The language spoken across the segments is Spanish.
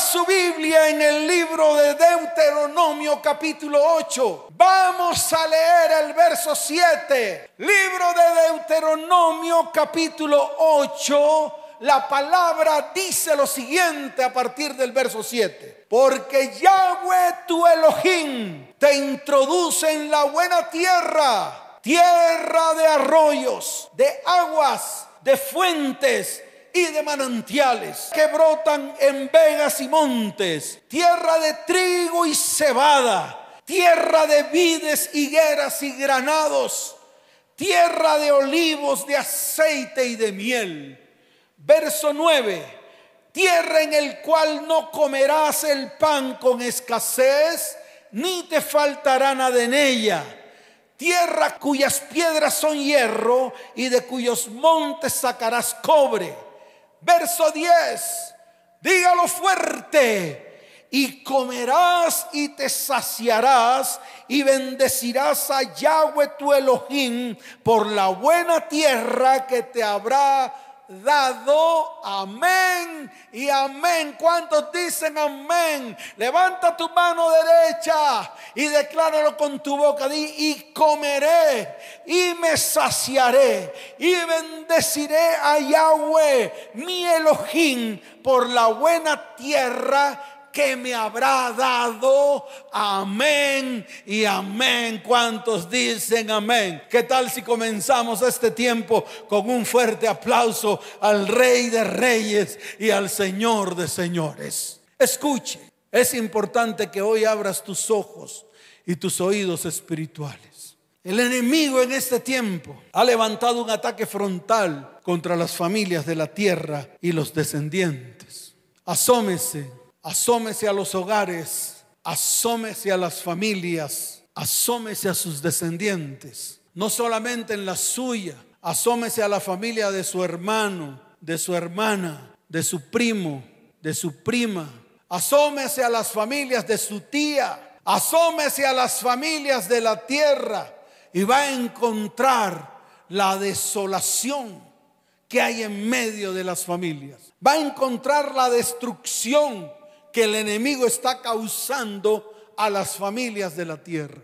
su Biblia en el libro de Deuteronomio capítulo 8. Vamos a leer el verso 7. Libro de Deuteronomio capítulo 8. La palabra dice lo siguiente a partir del verso 7. Porque Yahweh tu Elohim te introduce en la buena tierra, tierra de arroyos, de aguas, de fuentes y de manantiales que brotan en vegas y montes, tierra de trigo y cebada, tierra de vides, higueras y granados, tierra de olivos, de aceite y de miel. Verso 9, tierra en el cual no comerás el pan con escasez, ni te faltará nada en ella. Tierra cuyas piedras son hierro y de cuyos montes sacarás cobre Verso 10, dígalo fuerte. Y comerás y te saciarás y bendecirás a Yahweh tu Elohim por la buena tierra que te habrá dado. Amén y amén. ¿Cuántos dicen amén? Levanta tu mano derecha y decláralo con tu boca. Y comeré y me saciaré y bendeciré a Yahweh, mi Elohim, por la buena tierra que me habrá dado. Amén y amén. ¿Cuántos dicen amén? ¿Qué tal si comenzamos este tiempo con un fuerte aplauso al Rey de Reyes y al Señor de Señores? Escuche, es importante que hoy abras tus ojos y tus oídos espirituales. El enemigo en este tiempo ha levantado un ataque frontal contra las familias de la tierra y los descendientes. Asómese asómese a los hogares, asómese a las familias, asómese a sus descendientes, no solamente en la suya, asómese a la familia de su hermano, de su hermana, de su primo, de su prima, asómese a las familias de su tía, asómese a las familias de la tierra y va a encontrar la desolación que hay en medio de las familias. Va a encontrar la destrucción que el enemigo está causando a las familias de la tierra.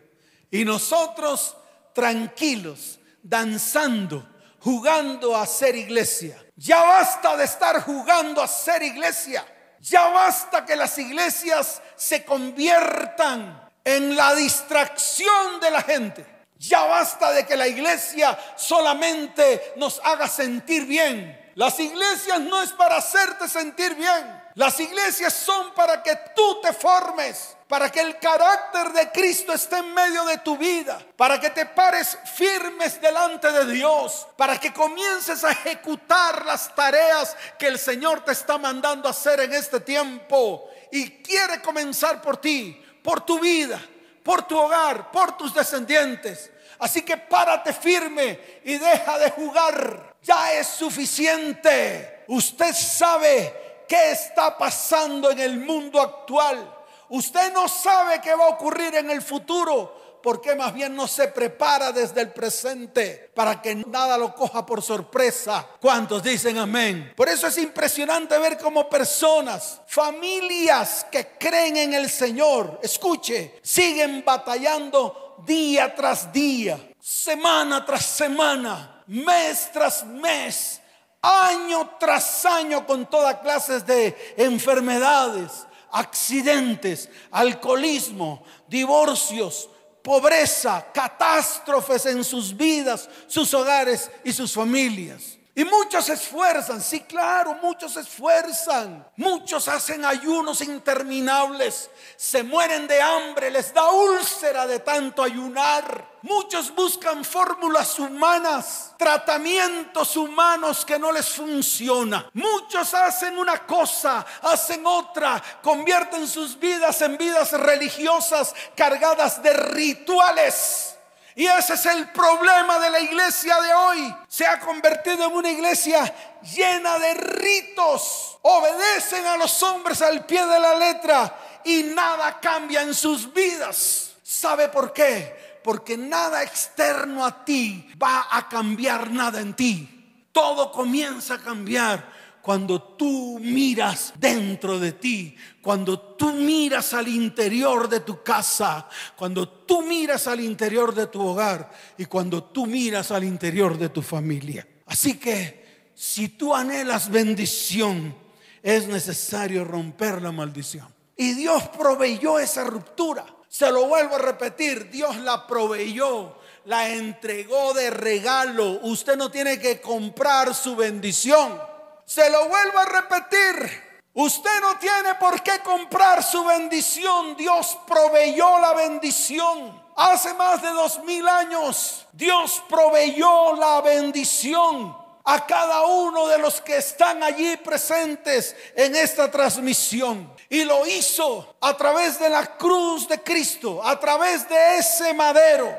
Y nosotros tranquilos, danzando, jugando a ser iglesia. Ya basta de estar jugando a ser iglesia. Ya basta que las iglesias se conviertan en la distracción de la gente. Ya basta de que la iglesia solamente nos haga sentir bien. Las iglesias no es para hacerte sentir bien. Las iglesias son para que tú te formes, para que el carácter de Cristo esté en medio de tu vida, para que te pares firmes delante de Dios, para que comiences a ejecutar las tareas que el Señor te está mandando hacer en este tiempo. Y quiere comenzar por ti, por tu vida, por tu hogar, por tus descendientes. Así que párate firme y deja de jugar. Ya es suficiente. Usted sabe qué está pasando en el mundo actual. Usted no sabe qué va a ocurrir en el futuro. porque más bien no se prepara desde el presente para que nada lo coja por sorpresa? ¿Cuántos dicen amén? Por eso es impresionante ver cómo personas, familias que creen en el Señor, escuche, siguen batallando día tras día, semana tras semana, mes tras mes año tras año con todas clases de enfermedades, accidentes, alcoholismo, divorcios, pobreza, catástrofes en sus vidas, sus hogares y sus familias. Y muchos se esfuerzan, sí, claro, muchos se esfuerzan. Muchos hacen ayunos interminables, se mueren de hambre, les da úlcera de tanto ayunar. Muchos buscan fórmulas humanas, tratamientos humanos que no les funciona. Muchos hacen una cosa, hacen otra, convierten sus vidas en vidas religiosas cargadas de rituales y ese es el problema de la iglesia de hoy. Se ha convertido en una iglesia llena de ritos. Obedecen a los hombres al pie de la letra y nada cambia en sus vidas. ¿Sabe por qué? Porque nada externo a ti va a cambiar nada en ti. Todo comienza a cambiar cuando tú miras dentro de ti, cuando tú miras al interior de tu casa, cuando tú miras al interior de tu hogar y cuando tú miras al interior de tu familia. Así que si tú anhelas bendición, es necesario romper la maldición. Y Dios proveyó esa ruptura. Se lo vuelvo a repetir, Dios la proveyó, la entregó de regalo. Usted no tiene que comprar su bendición. Se lo vuelvo a repetir. Usted no tiene por qué comprar su bendición. Dios proveyó la bendición. Hace más de dos mil años Dios proveyó la bendición a cada uno de los que están allí presentes en esta transmisión. Y lo hizo a través de la cruz de Cristo, a través de ese madero,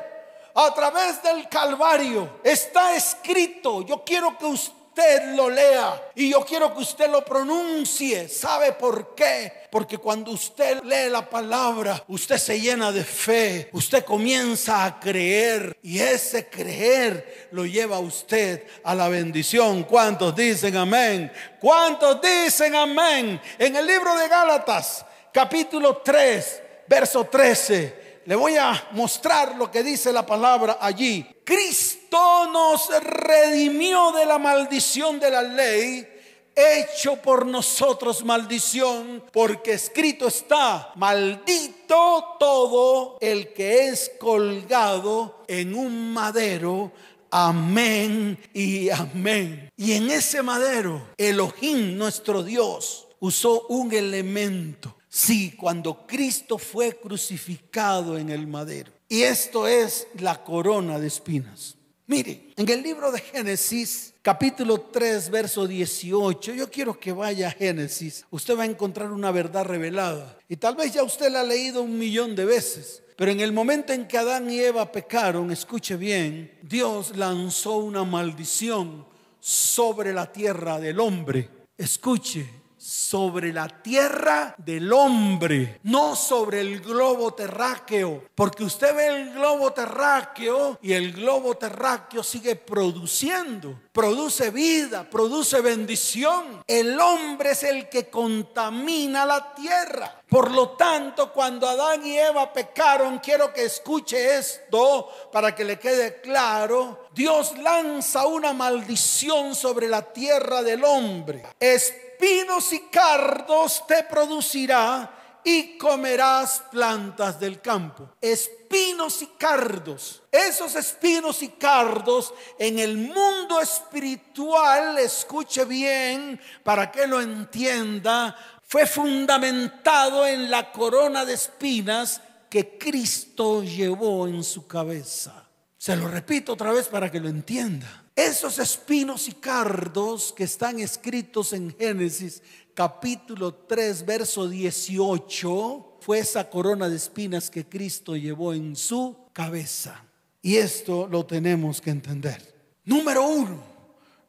a través del Calvario. Está escrito, yo quiero que usted usted lo lea y yo quiero que usted lo pronuncie. ¿Sabe por qué? Porque cuando usted lee la palabra, usted se llena de fe, usted comienza a creer y ese creer lo lleva a usted a la bendición. ¿Cuántos dicen amén? ¿Cuántos dicen amén? En el libro de Gálatas, capítulo 3, verso 13 le voy a mostrar lo que dice la palabra allí. Cristo nos redimió de la maldición de la ley hecho por nosotros maldición, porque escrito está, maldito todo el que es colgado en un madero. Amén y amén. Y en ese madero, Elohim, nuestro Dios, usó un elemento Sí, cuando Cristo fue crucificado en el madero. Y esto es la corona de espinas. Mire, en el libro de Génesis, capítulo 3, verso 18, yo quiero que vaya a Génesis. Usted va a encontrar una verdad revelada. Y tal vez ya usted la ha leído un millón de veces. Pero en el momento en que Adán y Eva pecaron, escuche bien, Dios lanzó una maldición sobre la tierra del hombre. Escuche, sobre la tierra del hombre, no sobre el globo terráqueo. Porque usted ve el globo terráqueo y el globo terráqueo sigue produciendo, produce vida, produce bendición. El hombre es el que contamina la tierra. Por lo tanto, cuando Adán y Eva pecaron, quiero que escuche esto para que le quede claro. Dios lanza una maldición sobre la tierra del hombre. Espinos y cardos te producirá y comerás plantas del campo. Espinos y cardos. Esos espinos y cardos en el mundo espiritual, escuche bien para que lo entienda, fue fundamentado en la corona de espinas que Cristo llevó en su cabeza. Se lo repito otra vez para que lo entienda. Esos espinos y cardos que están escritos en Génesis capítulo 3, verso 18, fue esa corona de espinas que Cristo llevó en su cabeza. Y esto lo tenemos que entender. Número uno,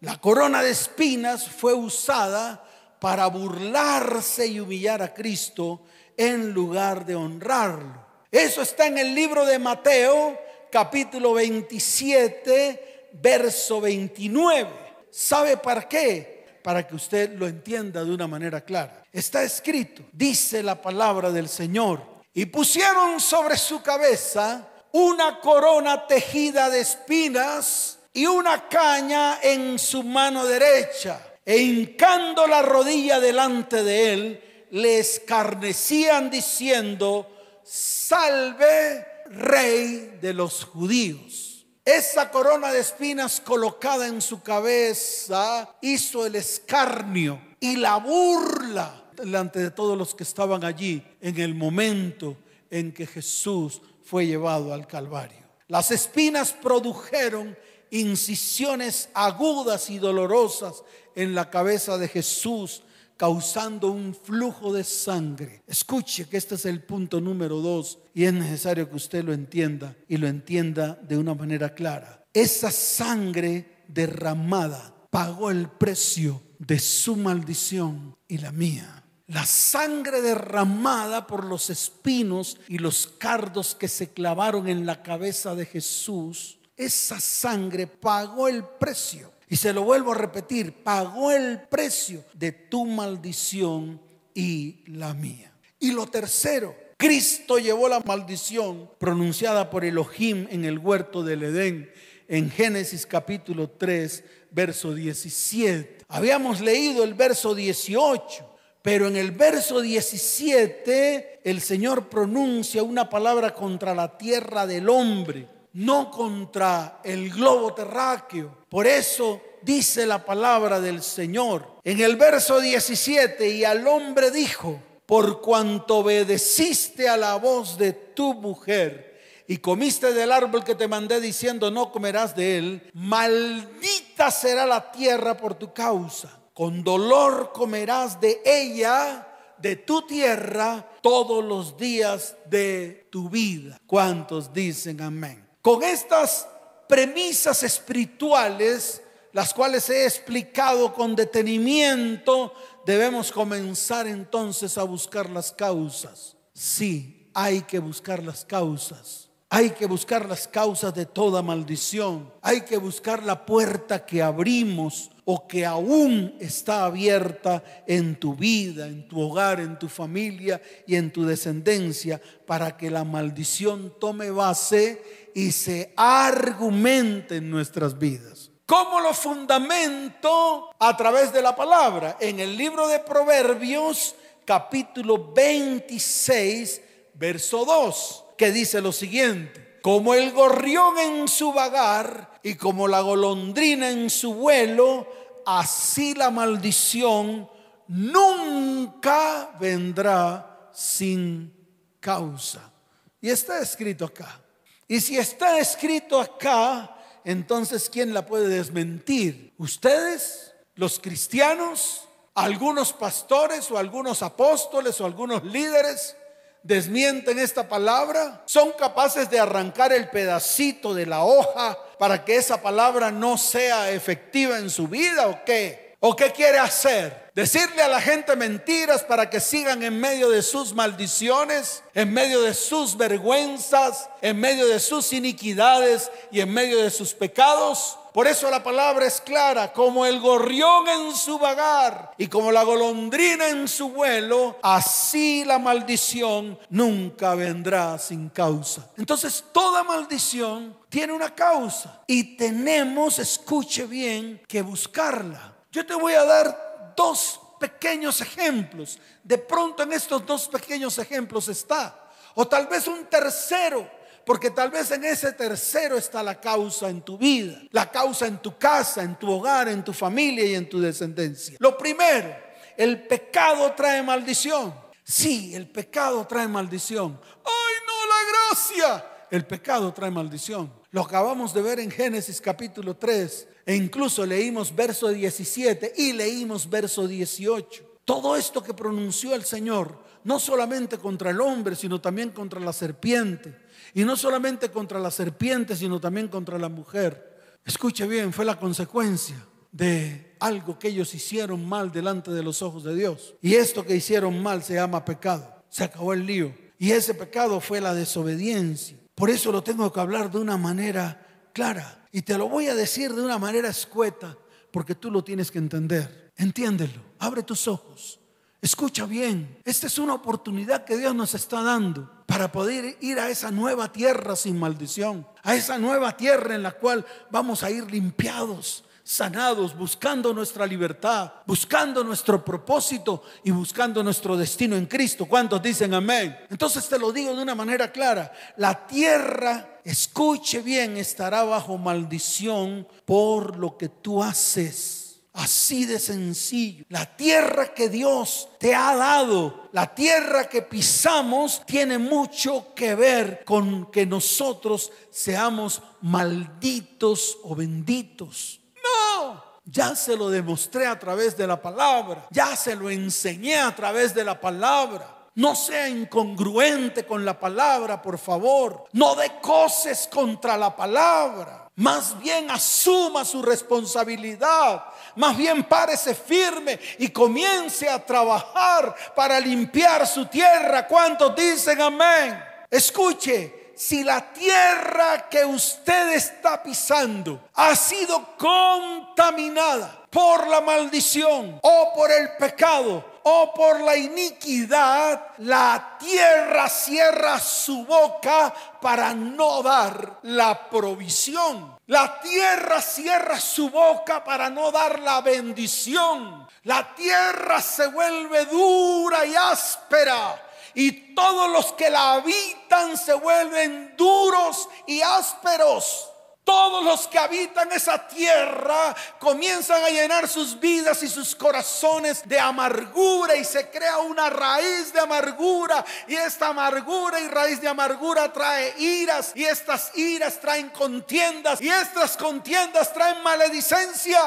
la corona de espinas fue usada para burlarse y humillar a Cristo en lugar de honrarlo. Eso está en el libro de Mateo, capítulo 27 verso 29. ¿Sabe para qué? Para que usted lo entienda de una manera clara. Está escrito, dice la palabra del Señor, y pusieron sobre su cabeza una corona tejida de espinas y una caña en su mano derecha, e hincando la rodilla delante de él, le escarnecían diciendo, salve rey de los judíos. Esa corona de espinas colocada en su cabeza hizo el escarnio y la burla delante de todos los que estaban allí en el momento en que Jesús fue llevado al Calvario. Las espinas produjeron incisiones agudas y dolorosas en la cabeza de Jesús causando un flujo de sangre. Escuche que este es el punto número dos y es necesario que usted lo entienda y lo entienda de una manera clara. Esa sangre derramada pagó el precio de su maldición y la mía. La sangre derramada por los espinos y los cardos que se clavaron en la cabeza de Jesús, esa sangre pagó el precio Y se lo vuelvo a repetir, pagó el precio de tu maldición y la mía. Y lo tercero, Cristo llevó la maldición pronunciada por Elohim en el huerto del Edén en Génesis capítulo 3, verso 17. Habíamos leído el verso 18, pero en el verso 17 el Señor pronuncia una palabra contra la tierra del hombre, no contra el globo terráqueo. Por eso dice la palabra del Señor. En el verso 17, y al hombre dijo, por cuanto obedeciste a la voz de tu mujer y comiste del árbol que te mandé diciendo no comerás de él, maldita será la tierra por tu causa. Con dolor comerás de ella, de tu tierra, todos los días de tu vida. ¿Cuántos dicen amén? Con estas premisas espirituales, las cuales he explicado con detenimiento, debemos comenzar entonces a buscar las causas. Sí, hay que buscar las causas. Hay que buscar las causas de toda maldición. Hay que buscar la puerta que abrimos o que aún está abierta en tu vida, en tu hogar, en tu familia y en tu descendencia para que la maldición tome base y se argumente en nuestras vidas. ¿Cómo lo fundamento? A través de la palabra. En el libro de Proverbios, capítulo 26, verso 2, que dice lo siguiente. Como el gorrión en su vagar y como la golondrina en su vuelo, así la maldición nunca vendrá sin causa. Y está escrito acá. Y si está escrito acá, entonces ¿quién la puede desmentir? ¿Ustedes? ¿Los cristianos? ¿Algunos pastores o algunos apóstoles o algunos líderes? desmienten esta palabra? ¿Son capaces de arrancar el pedacito de la hoja para que esa palabra no sea efectiva en su vida o qué? ¿O qué quiere hacer? Decirle a la gente mentiras para que sigan en medio de sus maldiciones, en medio de sus vergüenzas, en medio de sus iniquidades y en medio de sus pecados. Por eso la palabra es clara, como el gorrión en su vagar y como la golondrina en su vuelo, así la maldición nunca vendrá sin causa. Entonces toda maldición tiene una causa y tenemos, escuche bien, que buscarla. Yo te voy a dar dos pequeños ejemplos. De pronto en estos dos pequeños ejemplos está. O tal vez un tercero, porque tal vez en ese tercero está la causa en tu vida, la causa en tu casa, en tu hogar, en tu familia y en tu descendencia. Lo primero, el pecado trae maldición. Sí, el pecado trae maldición. ¡Ay, no, la gracia! El pecado trae maldición. Lo acabamos de ver en Génesis capítulo 3 e incluso leímos verso 17 y leímos verso 18. Todo esto que pronunció el Señor, no solamente contra el hombre, sino también contra la serpiente. Y no solamente contra la serpiente, sino también contra la mujer. Escuche bien, fue la consecuencia de algo que ellos hicieron mal delante de los ojos de Dios. Y esto que hicieron mal se llama pecado. Se acabó el lío. Y ese pecado fue la desobediencia. Por eso lo tengo que hablar de una manera clara. Y te lo voy a decir de una manera escueta, porque tú lo tienes que entender. Entiéndelo, abre tus ojos, escucha bien. Esta es una oportunidad que Dios nos está dando para poder ir a esa nueva tierra sin maldición, a esa nueva tierra en la cual vamos a ir limpiados, sanados, buscando nuestra libertad, buscando nuestro propósito y buscando nuestro destino en Cristo. ¿Cuántos dicen amén? Entonces te lo digo de una manera clara. La tierra, escuche bien, estará bajo maldición por lo que tú haces. Así de sencillo. La tierra que Dios te ha dado, la tierra que pisamos, tiene mucho que ver con que nosotros seamos malditos o benditos. Ya se lo demostré a través de la palabra. Ya se lo enseñé a través de la palabra. No sea incongruente con la palabra, por favor. No decoses contra la palabra. Más bien asuma su responsabilidad. Más bien párese firme y comience a trabajar para limpiar su tierra. ¿Cuántos dicen amén? Escuche, si la tierra que usted está pisando ha sido contaminada por la maldición o por el pecado o por la iniquidad, la tierra cierra su boca para no dar la provisión. La tierra cierra su boca para no dar la bendición. La tierra se vuelve dura y áspera y todos los que la habitan se vuelven duros y ásperos. Todos los que habitan esa tierra comienzan a llenar sus vidas y sus corazones de amargura y se crea una raíz de amargura y esta amargura y raíz de amargura trae iras y estas iras traen contiendas y estas contiendas traen maledicencia.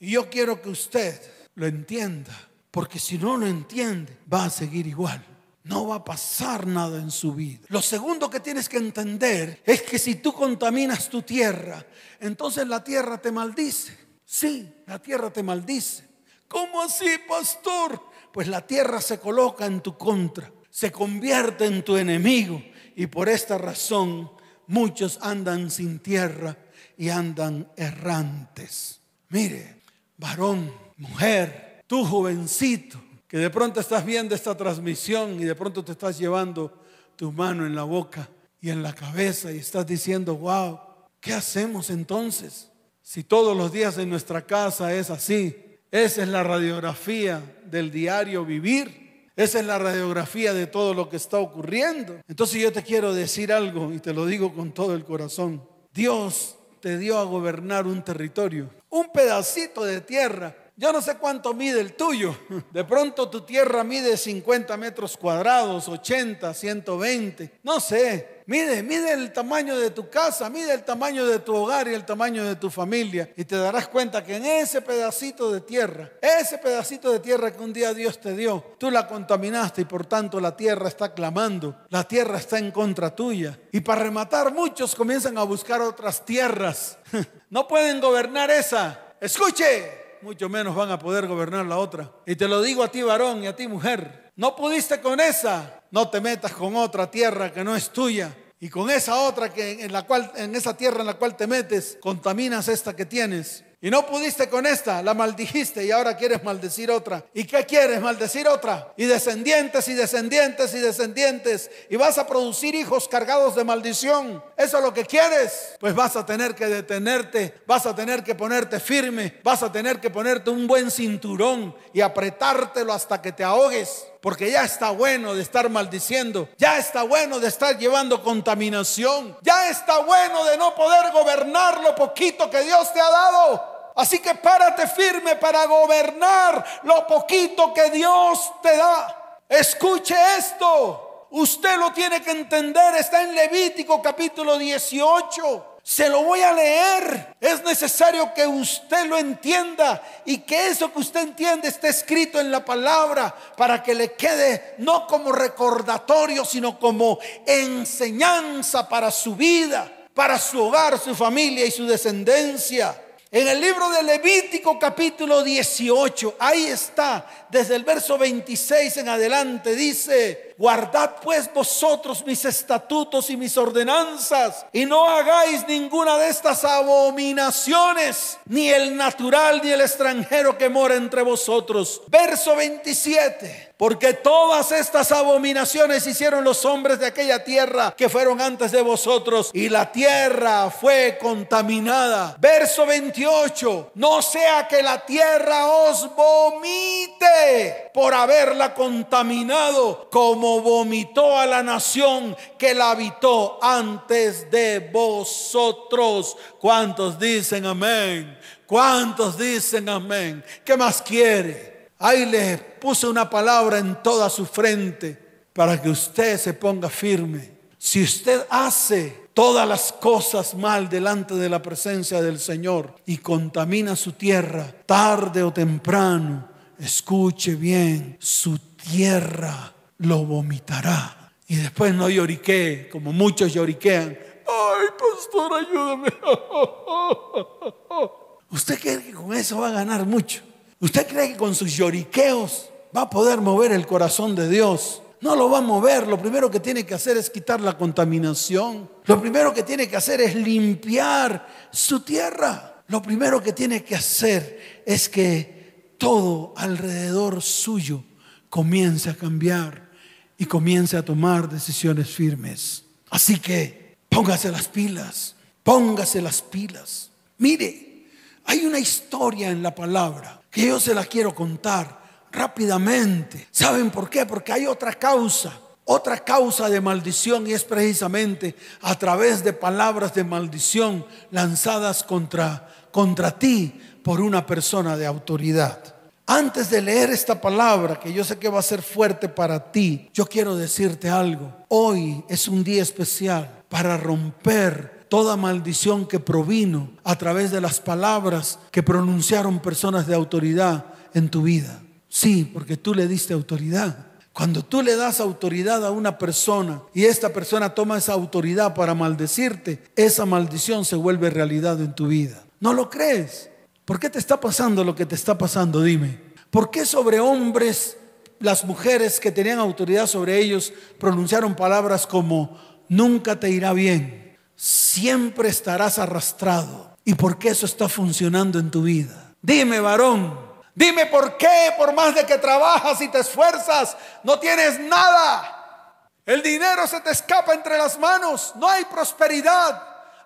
Y yo quiero que usted lo entienda, porque si no lo entiende va a seguir igual no va a pasar nada en su vida. Lo segundo que tienes que entender es que si tú contaminas tu tierra, entonces la tierra te maldice. Sí, la tierra te maldice. ¿Cómo así, pastor? Pues la tierra se coloca en tu contra, se convierte en tu enemigo y por esta razón muchos andan sin tierra y andan errantes. Mire, varón, mujer, tú jovencito, que de pronto estás viendo esta transmisión y de pronto te estás llevando tu mano en la boca y en la cabeza y estás diciendo, wow, ¿qué hacemos entonces? Si todos los días en nuestra casa es así, esa es la radiografía del diario vivir. Esa es la radiografía de todo lo que está ocurriendo. Entonces yo te quiero decir algo y te lo digo con todo el corazón. Dios te dio a gobernar un territorio, un pedacito de tierra yo no sé cuánto mide el tuyo. De pronto tu tierra mide 50 metros cuadrados, 80, 120. No sé. Mide, mide el tamaño de tu casa, mide el tamaño de tu hogar y el tamaño de tu familia. Y te darás cuenta que en ese pedacito de tierra, ese pedacito de tierra que un día Dios te dio, tú la contaminaste y por tanto la tierra está clamando. La tierra está en contra tuya. Y para rematar, muchos comienzan a buscar otras tierras. No pueden gobernar esa. Escuche, mucho menos van a poder gobernar la otra. Y te lo digo a ti varón y a ti mujer, no pudiste con esa, no te metas con otra tierra que no es tuya. Y con esa otra que en la cual en esa tierra en la cual te metes, contaminas esta que tienes. Y no pudiste con esta, la maldijiste y ahora quieres maldecir otra. ¿Y qué quieres? Maldecir otra. Y descendientes y descendientes y descendientes. Y vas a producir hijos cargados de maldición. ¿Eso es lo que quieres? Pues vas a tener que detenerte, vas a tener que ponerte firme, vas a tener que ponerte un buen cinturón y apretártelo hasta que te ahogues porque ya está bueno de estar maldiciendo, ya está bueno de estar llevando contaminación, ya está bueno de no poder gobernar lo poquito que Dios te ha dado. Así que párate firme para gobernar lo poquito que Dios te da. Escuche esto. Usted lo tiene que entender. Está en Levítico capítulo 18. Se lo voy a leer. Es necesario que usted lo entienda y que eso que usted entiende esté escrito en la palabra para que le quede no como recordatorio, sino como enseñanza para su vida, para su hogar, su familia y su descendencia. En el libro de Levítico capítulo 18, ahí está, desde el verso 26 en adelante, dice, guardad pues vosotros mis estatutos y mis ordenanzas, y no hagáis ninguna de estas abominaciones, ni el natural ni el extranjero que mora entre vosotros. Verso 27. Porque todas estas abominaciones hicieron los hombres de aquella tierra que fueron antes de vosotros y la tierra fue contaminada. Verso 28. No sea que la tierra os vomite por haberla contaminado como vomitó a la nación que la habitó antes de vosotros. ¿Cuántos dicen amén? ¿Cuántos dicen amén? ¿Qué más quiere? Ahí le puse una palabra en toda su frente para que usted se ponga firme. Si usted hace todas las cosas mal delante de la presencia del Señor y contamina su tierra, tarde o temprano, escuche bien, su tierra lo vomitará. Y después no lloriquee, como muchos lloriquean. Ay, pastor, ayúdame. Usted cree que con eso va a ganar mucho. ¿Usted cree que con sus lloriqueos va a poder mover el corazón de Dios? no lo va a mover. Lo primero que tiene que hacer es quitar la contaminación. Lo primero que tiene que hacer es limpiar su tierra. Lo primero que tiene que hacer es que todo alrededor suyo comience a cambiar y comience a tomar decisiones firmes. Así que póngase las pilas, póngase las pilas. Mire, hay una historia en la palabra que yo se la quiero contar rápidamente. ¿Saben por qué? Porque hay otra causa, otra causa de maldición y es precisamente a través de palabras de maldición lanzadas contra, contra ti por una persona de autoridad. Antes de leer esta palabra, que yo sé que va a ser fuerte para ti, yo quiero decirte algo. Hoy es un día especial para romper toda maldición que provino a través de las palabras que pronunciaron personas de autoridad en tu vida. Sí, porque tú le diste autoridad. Cuando tú le das autoridad a una persona y esta persona toma esa autoridad para maldecirte, esa maldición se vuelve realidad en tu vida. ¿No lo crees? ¿Por qué te está pasando lo que te está pasando? Dime. ¿Por qué sobre hombres las mujeres que tenían autoridad sobre ellos pronunciaron palabras como nunca te irá bien, siempre estarás arrastrado? ¿Y por qué eso está funcionando en tu vida? Dime, varón, Dime por qué, por más de que trabajas y te esfuerzas, no tienes nada. El dinero se te escapa entre las manos, no hay prosperidad.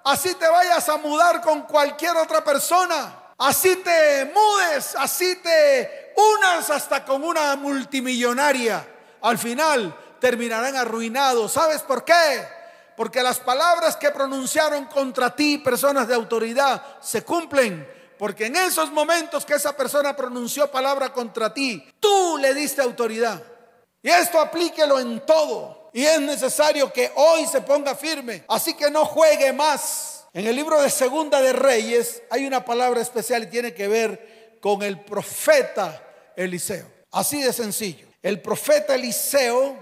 Así te vayas a mudar con cualquier otra persona. Así te mudes, así te unas hasta con una multimillonaria. Al final terminarán arruinados. ¿Sabes por qué? Porque las palabras que pronunciaron contra ti personas de autoridad se cumplen porque en esos momentos que esa persona pronunció palabra contra ti, tú le diste autoridad. Y esto aplíquelo en todo. Y es necesario que hoy se ponga firme. Así que no juegue más. En el libro de Segunda de Reyes hay una palabra especial y tiene que ver con el profeta Eliseo. Así de sencillo. El profeta Eliseo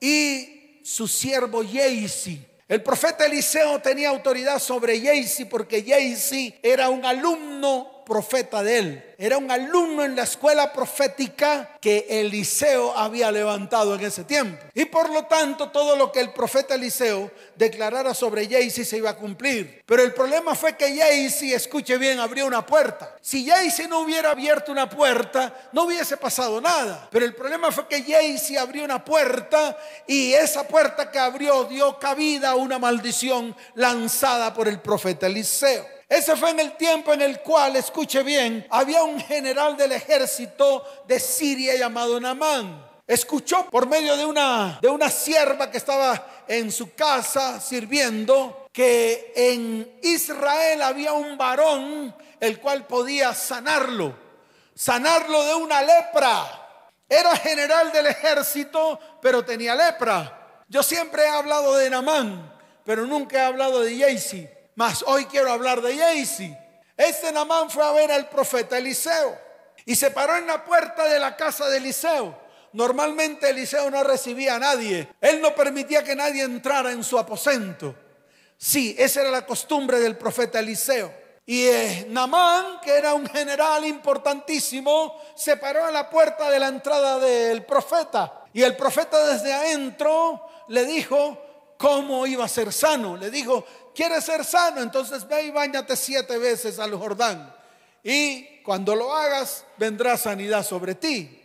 y su siervo Yeisi el profeta Eliseo tenía autoridad sobre Jaycee porque Jaycee era un alumno profeta de él. Era un alumno en la escuela profética que Eliseo había levantado en ese tiempo. Y por lo tanto, todo lo que el profeta Eliseo declarara sobre Jaycee se iba a cumplir. Pero el problema fue que Jaycee, escuche bien, abrió una puerta. Si Jaycee no hubiera abierto una puerta, no hubiese pasado nada. Pero el problema fue que Jaycee abrió una puerta y esa puerta que abrió dio cabida a una maldición lanzada por el profeta Eliseo. Ese fue en el tiempo en el cual, escuche bien, había un general del ejército de Siria llamado Namán. Escuchó por medio de una, de una sierva que estaba en su casa sirviendo que en Israel había un varón el cual podía sanarlo, sanarlo de una lepra. Era general del ejército, pero tenía lepra. Yo siempre he hablado de Namán, pero nunca he hablado de Jaycee. Mas hoy quiero hablar de Jaycee. Este Namán fue a ver al profeta Eliseo y se paró en la puerta de la casa de Eliseo. Normalmente Eliseo no recibía a nadie. Él no permitía que nadie entrara en su aposento. Sí, esa era la costumbre del profeta Eliseo. Y eh, Namán, que era un general importantísimo, se paró en la puerta de la entrada del profeta. Y el profeta desde adentro le dijo cómo iba a ser sano. Le dijo, ¿Quieres ser sano? Entonces ve y bañate siete veces al Jordán. Y cuando lo hagas, vendrá sanidad sobre ti.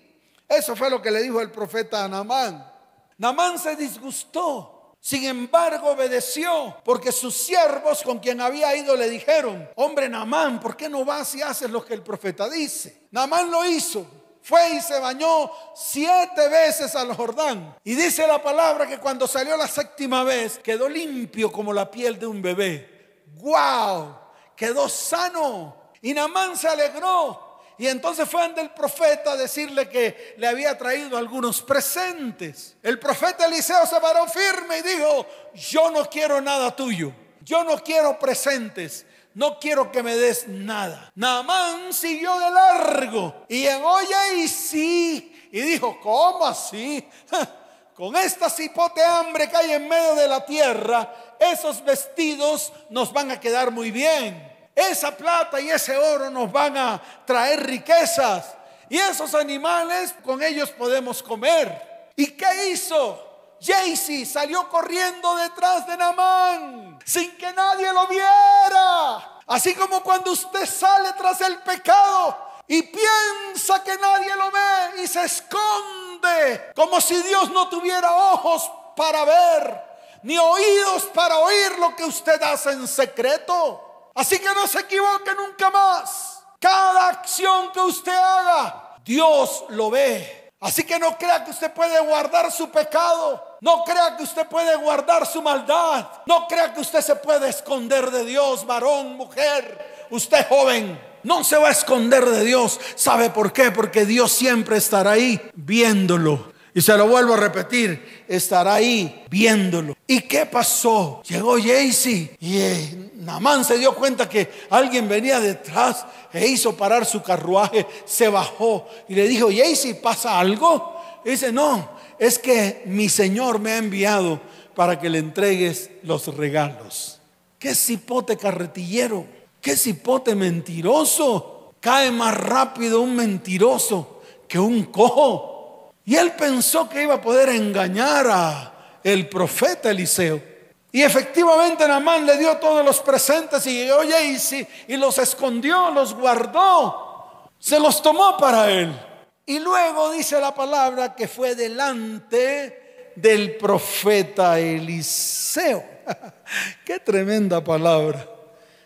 Eso fue lo que le dijo el profeta a Namán. Namán se disgustó. Sin embargo, obedeció porque sus siervos con quien había ido le dijeron, hombre Namán, ¿por qué no vas y haces lo que el profeta dice? Namán lo hizo. Fue y se bañó siete veces al Jordán. Y dice la palabra que cuando salió la séptima vez quedó limpio como la piel de un bebé. ¡Wow! Quedó sano. Y Namán se alegró. Y entonces fue ante el profeta a decirle que le había traído algunos presentes. El profeta Eliseo se paró firme y dijo, yo no quiero nada tuyo. Yo no quiero presentes no quiero que me des nada. Naamán siguió de largo y llegó y sí. Y dijo, ¿cómo así? Con esta cipote hambre que hay en medio de la tierra, esos vestidos nos van a quedar muy bien. Esa plata y ese oro nos van a traer riquezas. Y esos animales, con ellos podemos comer. ¿Y qué hizo? Jaycee salió corriendo detrás de Namán sin que nadie lo viera. Así como cuando usted sale tras el pecado y piensa que nadie lo ve y se esconde como si Dios no tuviera ojos para ver ni oídos para oír lo que usted hace en secreto. Así que no se equivoque nunca más. Cada acción que usted haga, Dios lo ve. Así que no crea que usted puede guardar su pecado. No crea que usted puede guardar su maldad. No crea que usted se puede esconder de Dios, varón, mujer, usted joven. No se va a esconder de Dios. ¿Sabe por qué? Porque Dios siempre estará ahí viéndolo. Y se lo vuelvo a repetir, estará ahí viéndolo. ¿Y qué pasó? Llegó Jaycee y eh, Namán se dio cuenta que alguien venía detrás e hizo parar su carruaje, se bajó y le dijo, Jaycee, ¿pasa algo? Y dice, no, es que mi Señor me ha enviado para que le entregues los regalos. Qué cipote carretillero, qué cipote mentiroso. Cae más rápido un mentiroso que un cojo. Y él pensó que iba a poder engañar a el profeta Eliseo. Y efectivamente Namán le dio todos los presentes y oye y, y los escondió, los guardó, se los tomó para él. Y luego dice la palabra que fue delante del profeta Eliseo. Qué tremenda palabra.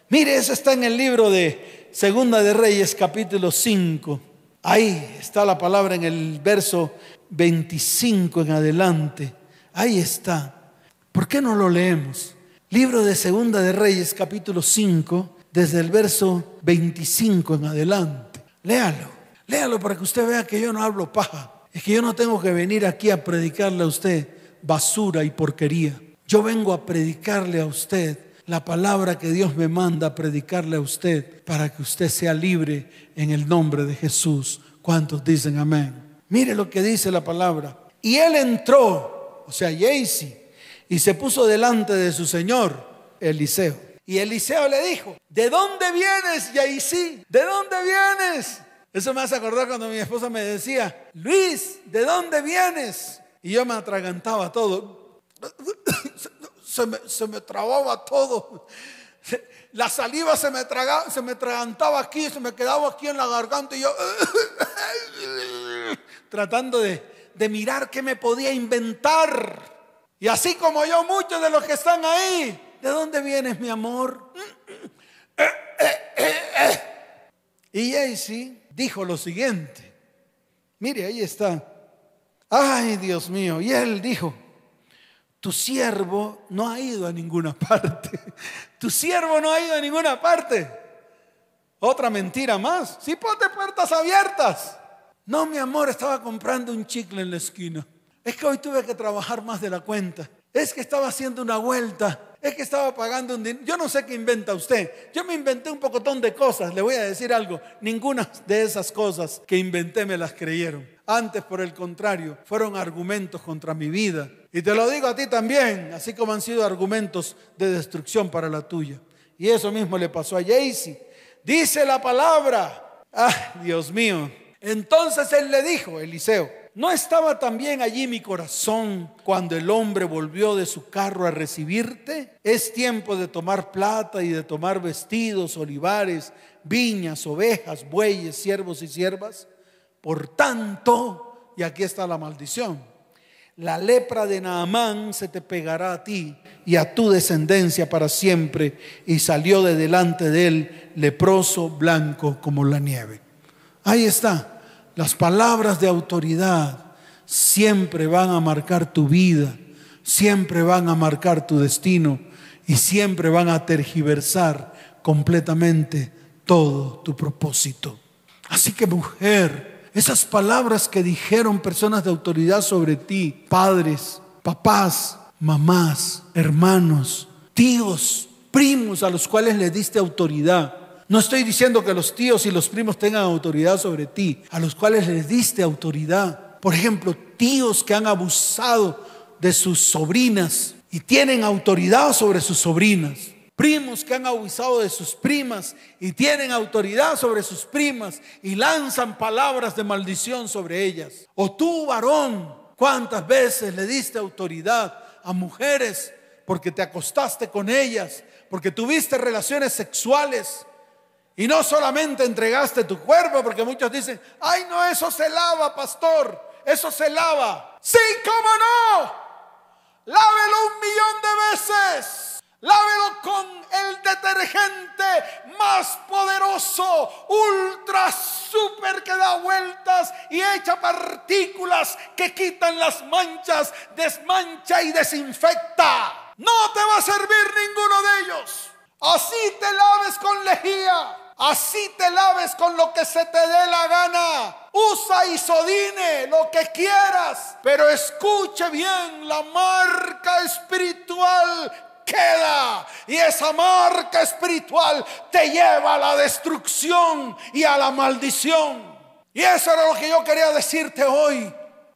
Mire, eso está en el libro de Segunda de Reyes capítulo 5. Ahí está la palabra en el verso 25 en adelante. Ahí está. ¿Por qué no lo leemos? Libro de Segunda de Reyes, capítulo 5, desde el verso 25 en adelante. Léalo, léalo para que usted vea que yo no hablo paja. Es que yo no tengo que venir aquí a predicarle a usted basura y porquería. Yo vengo a predicarle a usted la palabra que Dios me manda a predicarle a usted para que usted sea libre en el nombre de Jesús. ¿Cuántos dicen amén? Mire lo que dice la palabra. Y él entró, o sea, Jaycee, y se puso delante de su señor, Eliseo. Y Eliseo le dijo, ¿de dónde vienes, Jaycee? ¿De dónde vienes? Eso me hace acordar cuando mi esposa me decía, Luis, ¿de dónde vienes? Y yo me atragantaba todo. Se me, se me trababa todo. La saliva se me, tragaba, se me atragantaba aquí, se me quedaba aquí en la garganta y yo tratando de, de mirar qué me podía inventar. Y así como yo, muchos de los que están ahí, ¿de dónde vienes, mi amor? Y Jaycee dijo lo siguiente. Mire, ahí está. Ay, Dios mío. Y él dijo, tu siervo no ha ido a ninguna parte. Tu siervo no ha ido a ninguna parte. Otra mentira más. Sí, ponte puertas abiertas. No, mi amor, estaba comprando un chicle en la esquina. Es que hoy tuve que trabajar más de la cuenta. Es que estaba haciendo una vuelta. Es que estaba pagando un dinero. Yo no sé qué inventa usted. Yo me inventé un pocotón de cosas. Le voy a decir algo. Ninguna de esas cosas que inventé me las creyeron. Antes, por el contrario, fueron argumentos contra mi vida. Y te lo digo a ti también, así como han sido argumentos de destrucción para la tuya. Y eso mismo le pasó a Jaycee. Dice la palabra. Ah, Dios mío. Entonces él le dijo, Eliseo, ¿no estaba también allí mi corazón cuando el hombre volvió de su carro a recibirte? Es tiempo de tomar plata y de tomar vestidos, olivares, viñas, ovejas, bueyes, siervos y siervas. Por tanto, y aquí está la maldición, la lepra de Naamán se te pegará a ti y a tu descendencia para siempre. Y salió de delante de él leproso, blanco como la nieve. Ahí está. Las palabras de autoridad siempre van a marcar tu vida, siempre van a marcar tu destino y siempre van a tergiversar completamente todo tu propósito. Así que mujer, esas palabras que dijeron personas de autoridad sobre ti, padres, papás, mamás, hermanos, tíos, primos a los cuales le diste autoridad, no estoy diciendo que los tíos y los primos tengan autoridad sobre ti, a los cuales les diste autoridad. Por ejemplo, tíos que han abusado de sus sobrinas y tienen autoridad sobre sus sobrinas. Primos que han abusado de sus primas y tienen autoridad sobre sus primas y lanzan palabras de maldición sobre ellas. O tú, varón, ¿Cuántas veces le diste autoridad a mujeres porque te acostaste con ellas, porque tuviste relaciones sexuales? Y no solamente entregaste tu cuerpo, porque muchos dicen, ay no, eso se lava, pastor, eso se lava. Sí, cómo no. Lávelo un millón de veces. Lávelo con el detergente más poderoso, ultra super que da vueltas y echa partículas que quitan las manchas, desmancha y desinfecta. No te va a servir ninguno de ellos. Así te laves con lejía. Así te laves con lo que se te dé la gana. Usa isodine, lo que quieras. Pero escuche bien la marca espiritual queda. Y esa marca espiritual te lleva a la destrucción y a la maldición. Y eso era lo que yo quería decirte hoy.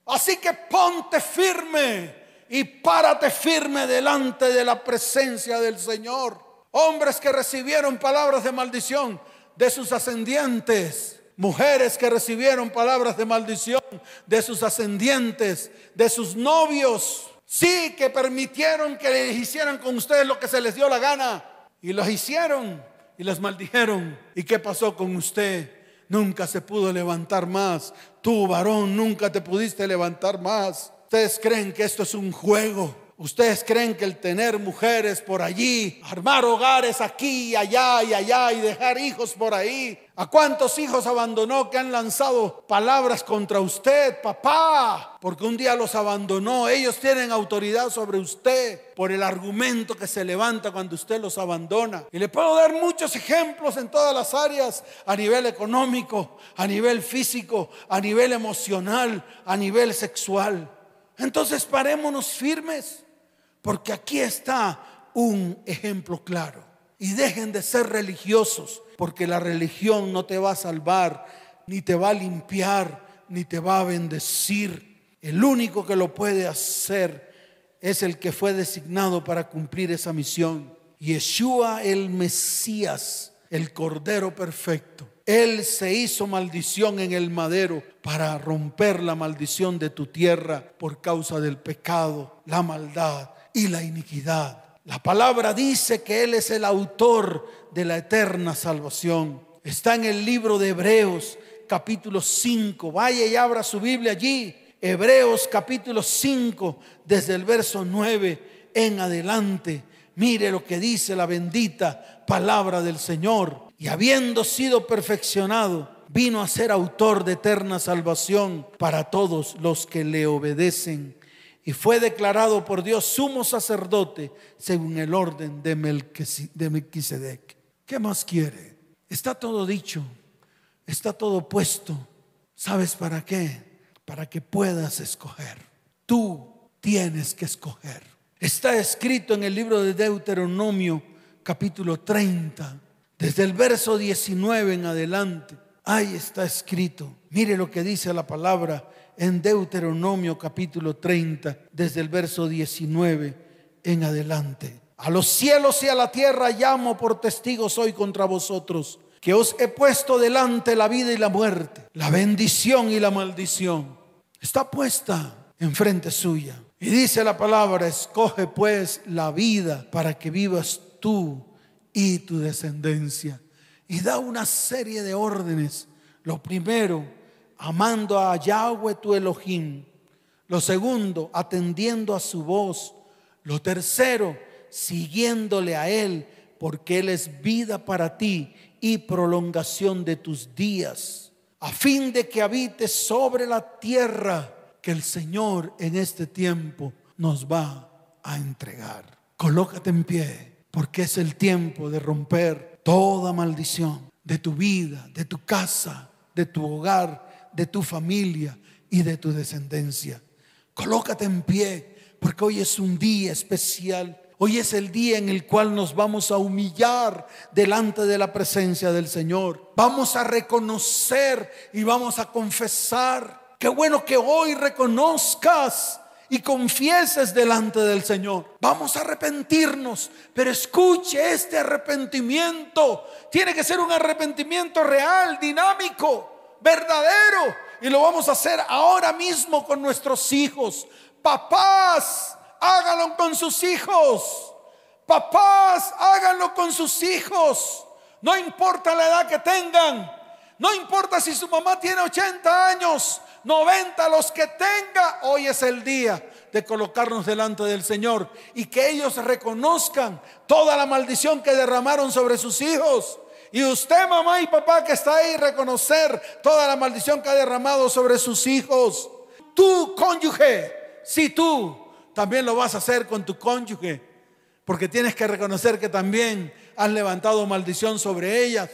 Así que ponte firme y párate firme delante de la presencia del Señor. Hombres que recibieron palabras de maldición de sus ascendientes. Mujeres que recibieron palabras de maldición de sus ascendientes, de sus novios, Sí, que permitieron que les hicieran con ustedes lo que se les dio la gana. Y los hicieron y les maldijeron. ¿Y qué pasó con usted? Nunca se pudo levantar más. Tú, varón, nunca te pudiste levantar más. Ustedes creen que esto es un juego. Ustedes creen que el tener mujeres por allí, armar hogares aquí y allá y allá y dejar hijos por ahí. ¿A cuántos hijos abandonó que han lanzado palabras contra usted, papá? Porque un día los abandonó. Ellos tienen autoridad sobre usted por el argumento que se levanta cuando usted los abandona. Y le puedo dar muchos ejemplos en todas las áreas, a nivel económico, a nivel físico, a nivel emocional, a nivel sexual. Entonces parémonos firmes. Porque aquí está un ejemplo claro. Y dejen de ser religiosos, porque la religión no te va a salvar, ni te va a limpiar, ni te va a bendecir. El único que lo puede hacer es el que fue designado para cumplir esa misión. Yeshua el Mesías, el Cordero Perfecto. Él se hizo maldición en el madero para romper la maldición de tu tierra por causa del pecado, la maldad y la iniquidad. La palabra dice que Él es el autor de la eterna salvación. Está en el libro de Hebreos capítulo 5. Vaya y abra su Biblia allí. Hebreos capítulo 5, desde el verso 9 en adelante. Mire lo que dice la bendita palabra del Señor. Y habiendo sido perfeccionado, vino a ser autor de eterna salvación para todos los que le obedecen y fue declarado por Dios sumo sacerdote según el orden de Melquisedec. ¿Qué más quiere? Está todo dicho, está todo puesto. ¿Sabes para qué? Para que puedas escoger. Tú tienes que escoger. Está escrito en el libro de Deuteronomio capítulo 30, desde el verso 19 en adelante. Ahí está escrito. Mire lo que dice la palabra en Deuteronomio capítulo 30, desde el verso 19 en adelante. A los cielos y a la tierra llamo por testigos hoy contra vosotros, que os he puesto delante la vida y la muerte, la bendición y la maldición. Está puesta enfrente suya. Y dice la palabra, escoge pues la vida para que vivas tú y tu descendencia. Y da una serie de órdenes. Lo primero, amando a Yahweh tu Elohim. Lo segundo, atendiendo a su voz. Lo tercero, siguiéndole a Él, porque Él es vida para ti y prolongación de tus días, a fin de que habites sobre la tierra que el Señor en este tiempo nos va a entregar. Colócate en pie, porque es el tiempo de romper toda maldición de tu vida, de tu casa, de tu hogar, de tu familia y de tu descendencia. Colócate en pie, porque hoy es un día especial. Hoy es el día en el cual nos vamos a humillar delante de la presencia del Señor. Vamos a reconocer y vamos a confesar. Qué bueno que hoy reconozcas y confieses delante del Señor. Vamos a arrepentirnos, pero escuche este arrepentimiento. Tiene que ser un arrepentimiento real, dinámico verdadero, y lo vamos a hacer ahora mismo con nuestros hijos. Papás, háganlo con sus hijos. Papás, háganlo con sus hijos. No importa la edad que tengan. No importa si su mamá tiene 80 años, 90, los que tenga. Hoy es el día de colocarnos delante del Señor y que ellos reconozcan toda la maldición que derramaron sobre sus hijos. Y usted, mamá y papá que está ahí, reconocer toda la maldición que ha derramado sobre sus hijos. Tu cónyuge, si tú también lo vas a hacer con tu cónyuge, porque tienes que reconocer que también has levantado maldición sobre ellas.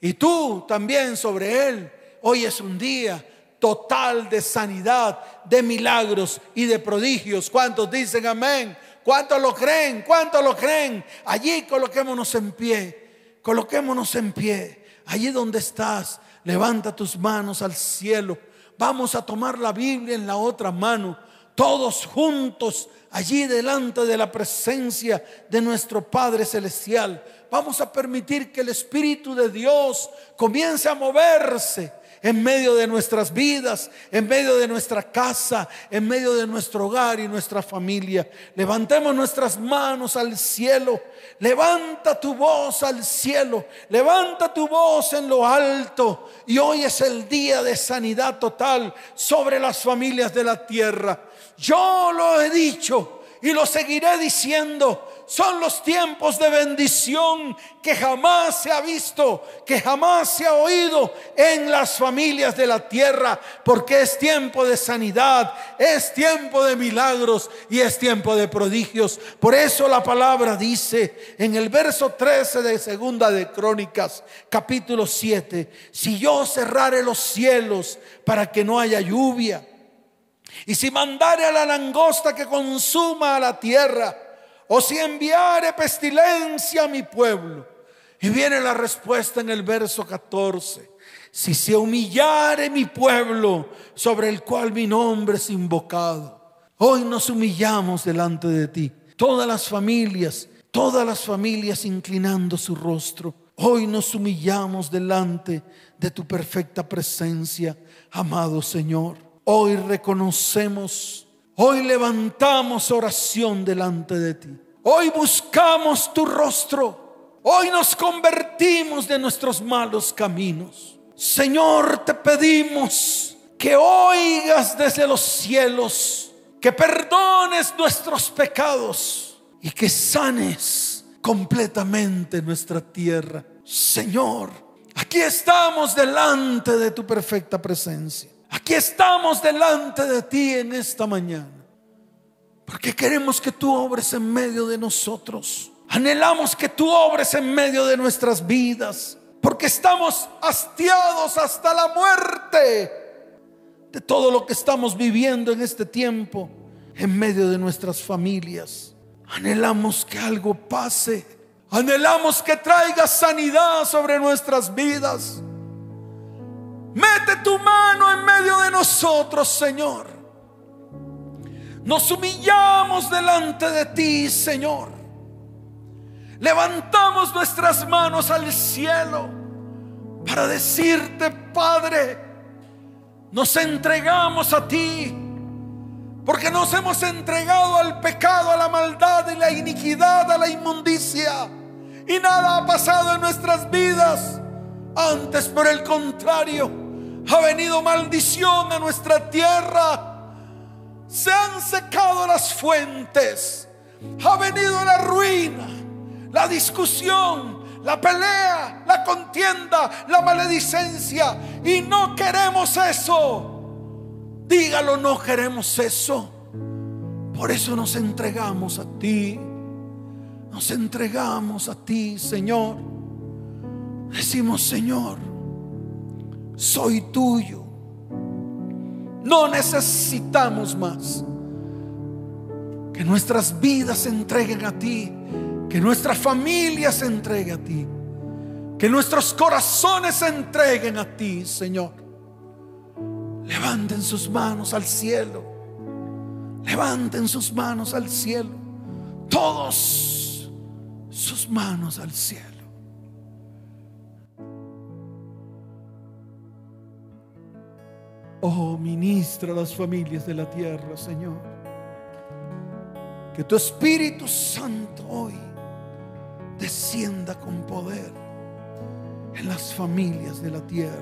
Y tú también sobre él. Hoy es un día total de sanidad, de milagros y de prodigios. ¿Cuántos dicen amén? ¿Cuántos lo creen? ¿Cuántos lo creen? Allí coloquémonos en pie. Coloquémonos en pie. Allí donde estás, levanta tus manos al cielo. Vamos a tomar la Biblia en la otra mano. Todos juntos allí delante de la presencia de nuestro Padre Celestial. Vamos a permitir que el Espíritu de Dios comience a moverse en medio de nuestras vidas, en medio de nuestra casa, en medio de nuestro hogar y nuestra familia. Levantemos nuestras manos al cielo. Levanta tu voz al cielo. Levanta tu voz en lo alto. Y hoy es el día de sanidad total sobre las familias de la tierra. Yo lo he dicho y lo seguiré diciendo son los tiempos de bendición que jamás se ha visto, que jamás se ha oído en las familias de la tierra, porque es tiempo de sanidad, es tiempo de milagros y es tiempo de prodigios. Por eso la palabra dice en el verso 13 de Segunda de Crónicas, capítulo 7, si yo cerrare los cielos para que no haya lluvia, y si mandare a la langosta que consuma a la tierra, o si enviare pestilencia a mi pueblo. Y viene la respuesta en el verso 14. Si se humillare mi pueblo sobre el cual mi nombre es invocado. Hoy nos humillamos delante de ti. Todas las familias, todas las familias inclinando su rostro. Hoy nos humillamos delante de tu perfecta presencia, amado Señor. Hoy reconocemos Hoy levantamos oración delante de ti. Hoy buscamos tu rostro. Hoy nos convertimos de nuestros malos caminos. Señor, te pedimos que oigas desde los cielos, que perdones nuestros pecados y que sanes completamente nuestra tierra. Señor, aquí estamos delante de tu perfecta presencia. Aquí estamos delante de ti en esta mañana. Porque queremos que tú obres en medio de nosotros. Anhelamos que tú obres en medio de nuestras vidas. Porque estamos hastiados hasta la muerte de todo lo que estamos viviendo en este tiempo en medio de nuestras familias. Anhelamos que algo pase. Anhelamos que traiga sanidad sobre nuestras vidas. Mete tu mano en medio de nosotros, Señor. Nos humillamos delante de ti, Señor. Levantamos nuestras manos al cielo para decirte, Padre, nos entregamos a ti. Porque nos hemos entregado al pecado, a la maldad y la iniquidad, a la inmundicia. Y nada ha pasado en nuestras vidas. Antes, por el contrario, ha venido maldición a nuestra tierra. Se han secado las fuentes. Ha venido la ruina, la discusión, la pelea, la contienda, la maledicencia. Y no queremos eso. Dígalo, no queremos eso. Por eso nos entregamos a ti. Nos entregamos a ti, Señor. Decimos, Señor soy tuyo. No necesitamos más. Que nuestras vidas se entreguen a ti. Que nuestra familia se entregue a ti. Que nuestros corazones se entreguen a ti, Señor. Levanten sus manos al cielo. Levanten sus manos al cielo. Todos sus manos al cielo. Oh, ministra a las familias de la tierra, Señor. Que tu Espíritu Santo hoy descienda con poder en las familias de la tierra.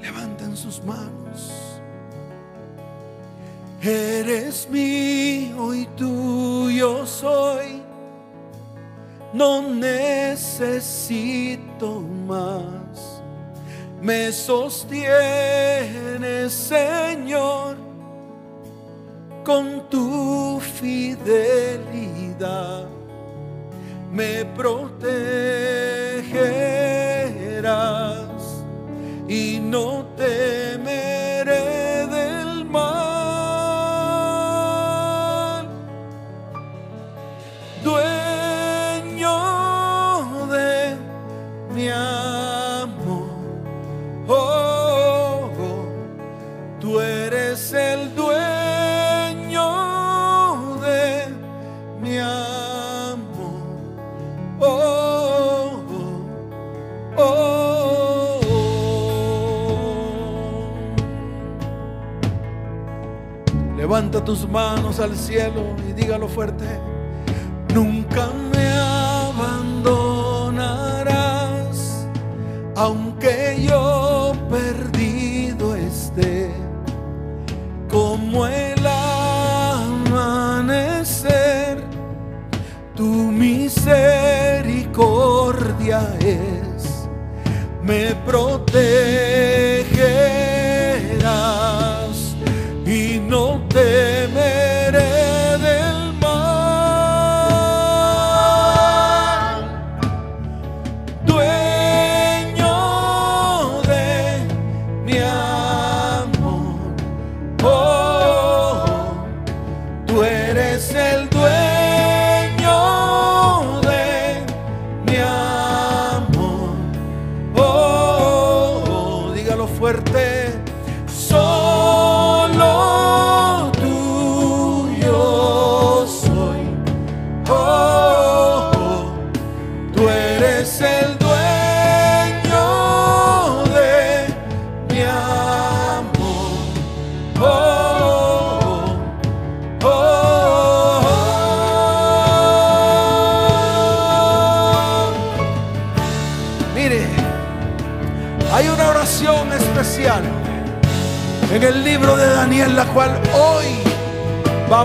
Levanten sus manos. Eres mío y tuyo soy. No necesito más. Me sostienes, Señor, con tu fidelidad. Me protegerás y no temeré tus manos al cielo y dígalo fuerte. Nunca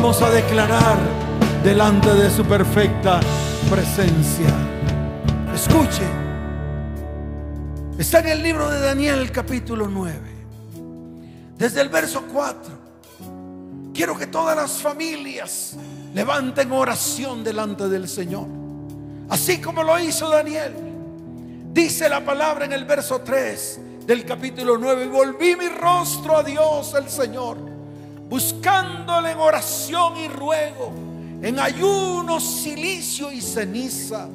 vamos a declarar delante de su perfecta presencia. Escuche, está en el libro de Daniel capítulo 9, desde el verso 4. Quiero que todas las familias levanten oración delante del Señor, así como lo hizo Daniel. Dice la palabra en el verso 3 del capítulo 9, y volví mi rostro a Dios el Señor, buscándole en oración y ruego, en ayuno, silicio y ceniza.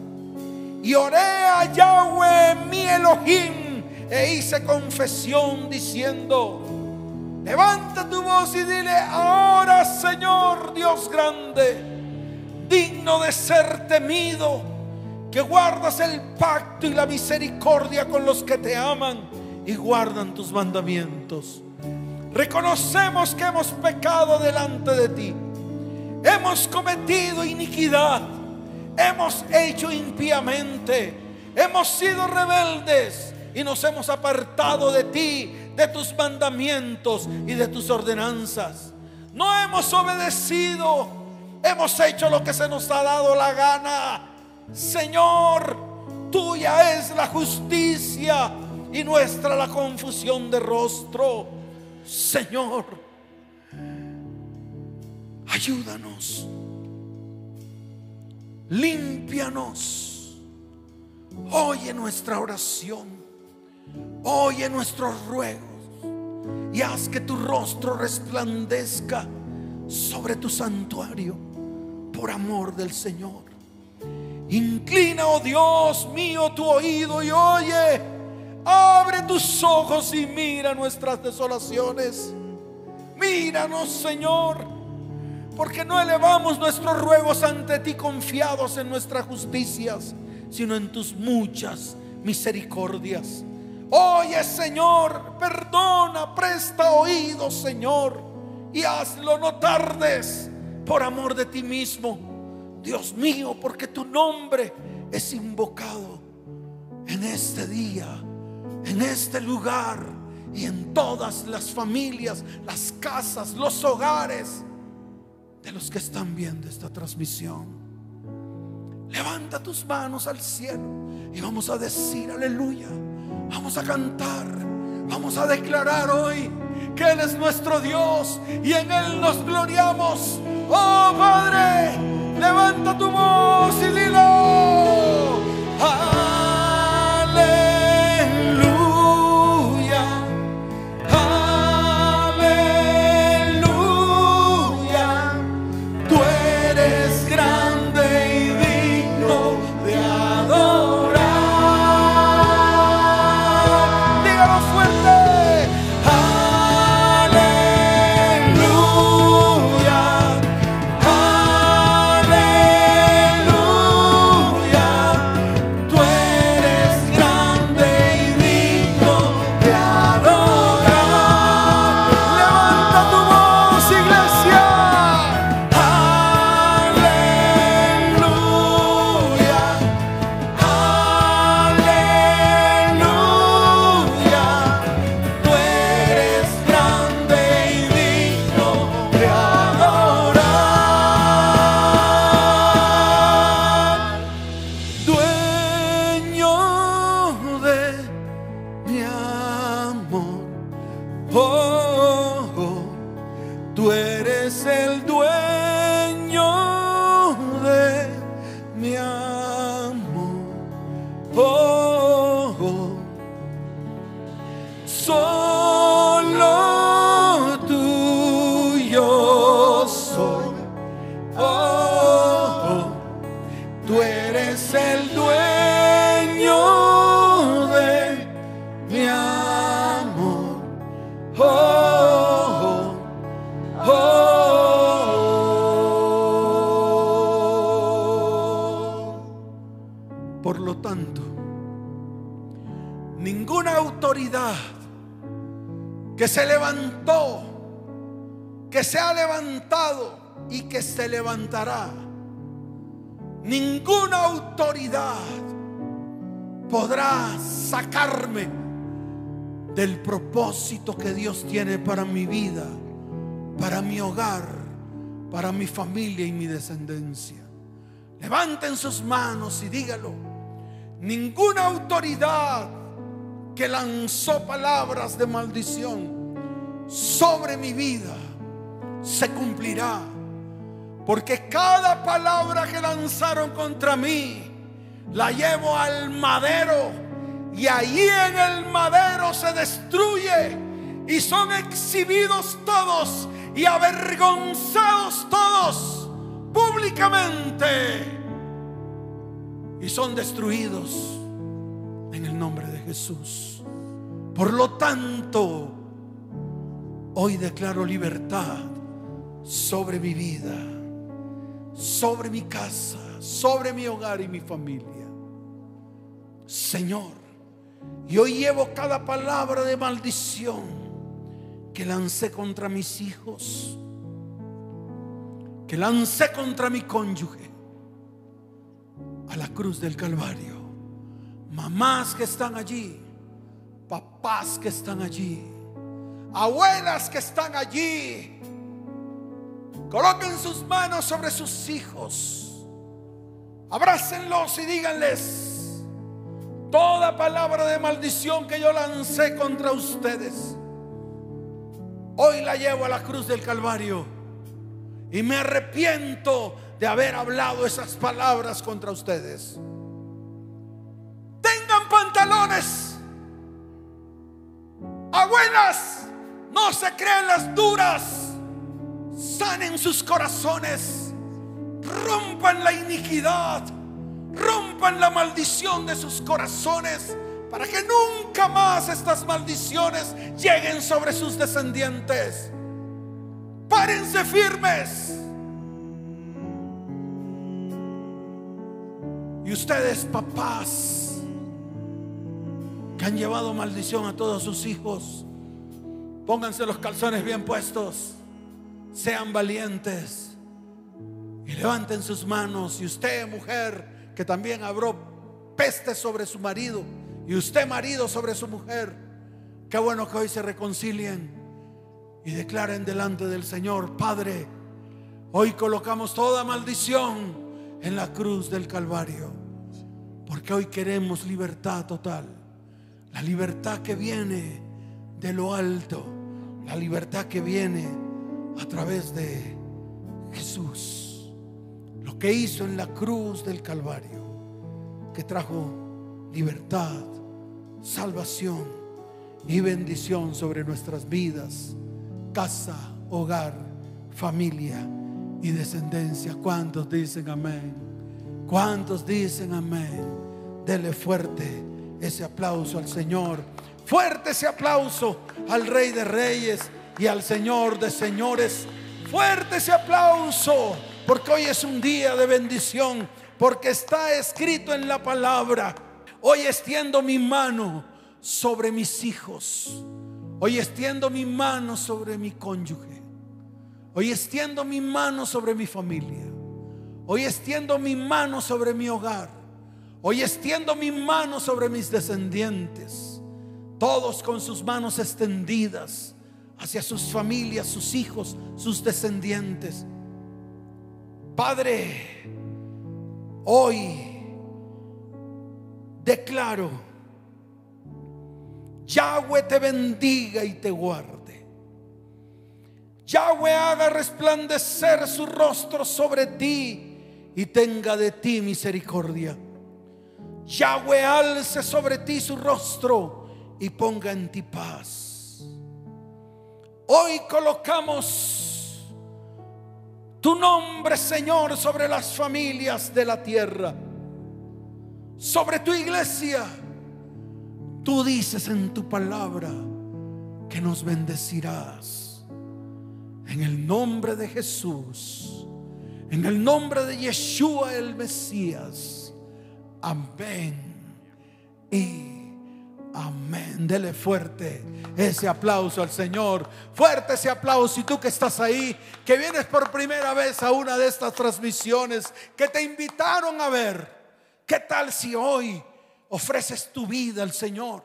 Y oré a Yahweh mi Elohim e hice confesión diciendo, levanta tu voz y dile, ahora Señor Dios grande, digno de ser temido, que guardas el pacto y la misericordia con los que te aman y guardan tus mandamientos. Reconocemos que hemos pecado delante de ti. Hemos cometido iniquidad. Hemos hecho impíamente. Hemos sido rebeldes y nos hemos apartado de ti, de tus mandamientos y de tus ordenanzas. No hemos obedecido. Hemos hecho lo que se nos ha dado la gana. Señor, tuya es la justicia y nuestra la confusión de rostro. Señor, ayúdanos, límpianos, oye nuestra oración, oye nuestros ruegos y haz que tu rostro resplandezca sobre tu santuario por amor del Señor. Inclina, oh Dios mío, tu oído y oye. Abre tus ojos y mira nuestras desolaciones. Míranos, Señor, porque no elevamos nuestros ruegos ante ti confiados en nuestras justicias, sino en tus muchas misericordias. Oye, Señor, perdona, presta oído, Señor, y hazlo, no tardes, por amor de ti mismo. Dios mío, porque tu nombre es invocado en este día, en este lugar y en todas las familias, las casas, los hogares de los que están viendo esta transmisión. Levanta tus manos al cielo y vamos a decir aleluya. Vamos a cantar. Vamos a declarar hoy que Él es nuestro Dios y en Él nos gloriamos. Oh Padre, levanta tu voz y dilo. Que se levantó, que se ha levantado y que se levantará. Ninguna autoridad podrá sacarme del propósito que Dios tiene para mi vida, para mi hogar, para mi familia y mi descendencia. Levanten sus manos y dígalo. Ninguna autoridad que lanzó palabras de maldición sobre mi vida se cumplirá. Porque cada palabra que lanzaron contra mí la llevo al madero y allí en el madero se destruye y son exhibidos todos y avergonzados todos públicamente y son destruidos en el nombre de Jesús. Por lo tanto, hoy declaro libertad sobre mi vida, sobre mi casa, sobre mi hogar y mi familia. Señor, y hoy llevo cada palabra de maldición que lancé contra mis hijos, que lancé contra mi cónyuge, a la cruz del Calvario. Mamás que están allí, papás que están allí, abuelas que están allí. Coloquen sus manos sobre sus hijos. Abrácenlos y díganles toda palabra de maldición que yo lancé contra ustedes. Hoy la llevo a la cruz del Calvario y me arrepiento de haber hablado esas palabras contra ustedes. Tengan pantalones No se crean las duras. Sanen sus corazones. Rompan la iniquidad. Rompan la maldición de sus corazones para que nunca más estas maldiciones lleguen sobre sus descendientes. Párense firmes. Y ustedes, papás, que han llevado maldición a todos sus hijos. Pónganse los calzones bien puestos. Sean valientes. Y levanten sus manos. Y usted, mujer, que también abrió peste sobre su marido. Y usted, marido, sobre su mujer. Qué bueno que hoy se reconcilien y declaren delante del Señor, Padre, hoy colocamos toda maldición en la cruz del Calvario. Porque hoy queremos libertad total. La libertad que viene de lo alto. La libertad que viene a través de Jesús. Lo que hizo en la cruz del Calvario. Que trajo libertad, salvación y bendición sobre nuestras vidas, casa, hogar, familia y descendencia. ¿Cuántos dicen amén? ¿Cuántos dicen amén? Dele fuerte ese aplauso al Señor. Fuerte ese aplauso al Rey de Reyes y al Señor de Señores. Fuerte ese aplauso, porque hoy es un día de bendición, porque está escrito en la palabra. Hoy extiendo mi mano sobre mis hijos. Hoy extiendo mi mano sobre mi cónyuge. Hoy extiendo mi mano sobre mi familia. Hoy extiendo mi mano sobre mi hogar. Hoy extiendo mi mano sobre mis descendientes, todos con sus manos extendidas hacia sus familias, sus hijos, sus descendientes. Padre, hoy declaro, Yahweh te bendiga y te guarde. Yahweh haga resplandecer su rostro sobre ti y tenga de ti misericordia. Yahweh alce sobre ti su rostro y ponga en ti paz. Hoy colocamos tu nombre, Señor, sobre las familias de la tierra, sobre tu iglesia. Tú dices en tu palabra que nos bendecirás. En el nombre de Jesús, en el nombre de Yeshua el Mesías. Amén. Y amén. Dele fuerte ese aplauso al Señor. Fuerte ese aplauso. Y tú que estás ahí, que vienes por primera vez a una de estas transmisiones que te invitaron a ver. ¿Qué tal si hoy ofreces tu vida al Señor?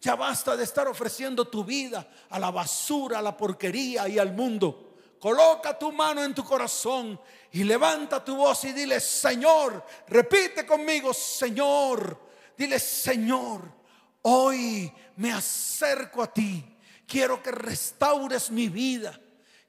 Ya basta de estar ofreciendo tu vida a la basura, a la porquería y al mundo. Coloca tu mano en tu corazón y levanta tu voz y dile, Señor, repite conmigo, Señor, dile, Señor, hoy me acerco a ti. Quiero que restaures mi vida.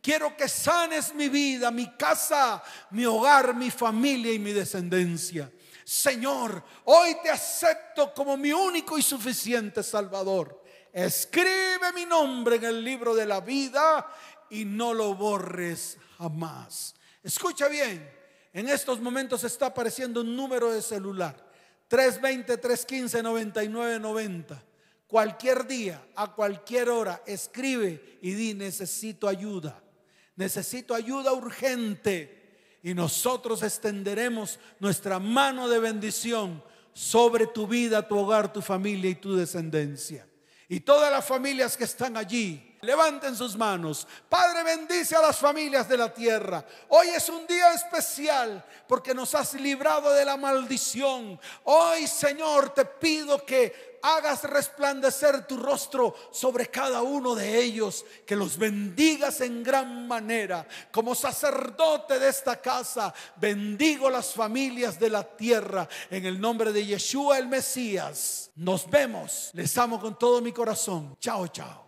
Quiero que sanes mi vida, mi casa, mi hogar, mi familia y mi descendencia. Señor, hoy te acepto como mi único y suficiente Salvador. Escribe mi nombre en el libro de la vida y no lo borres jamás. Escucha bien, en estos momentos está apareciendo un número de celular, 320-315-9990. Cualquier día, a cualquier hora, escribe y di necesito ayuda. Necesito ayuda urgente. Y nosotros extenderemos nuestra mano de bendición sobre tu vida, tu hogar, tu familia y tu descendencia. Y todas las familias que están allí, Levanten sus manos. Padre, bendice a las familias de la tierra. Hoy es un día especial porque nos has librado de la maldición. Hoy, Señor, te pido que hagas resplandecer tu rostro sobre cada uno de ellos, que los bendigas en gran manera. Como sacerdote de esta casa, bendigo las familias de la tierra en el nombre de Yeshua el Mesías. Nos vemos. Les amo con todo mi corazón. Chao, chao.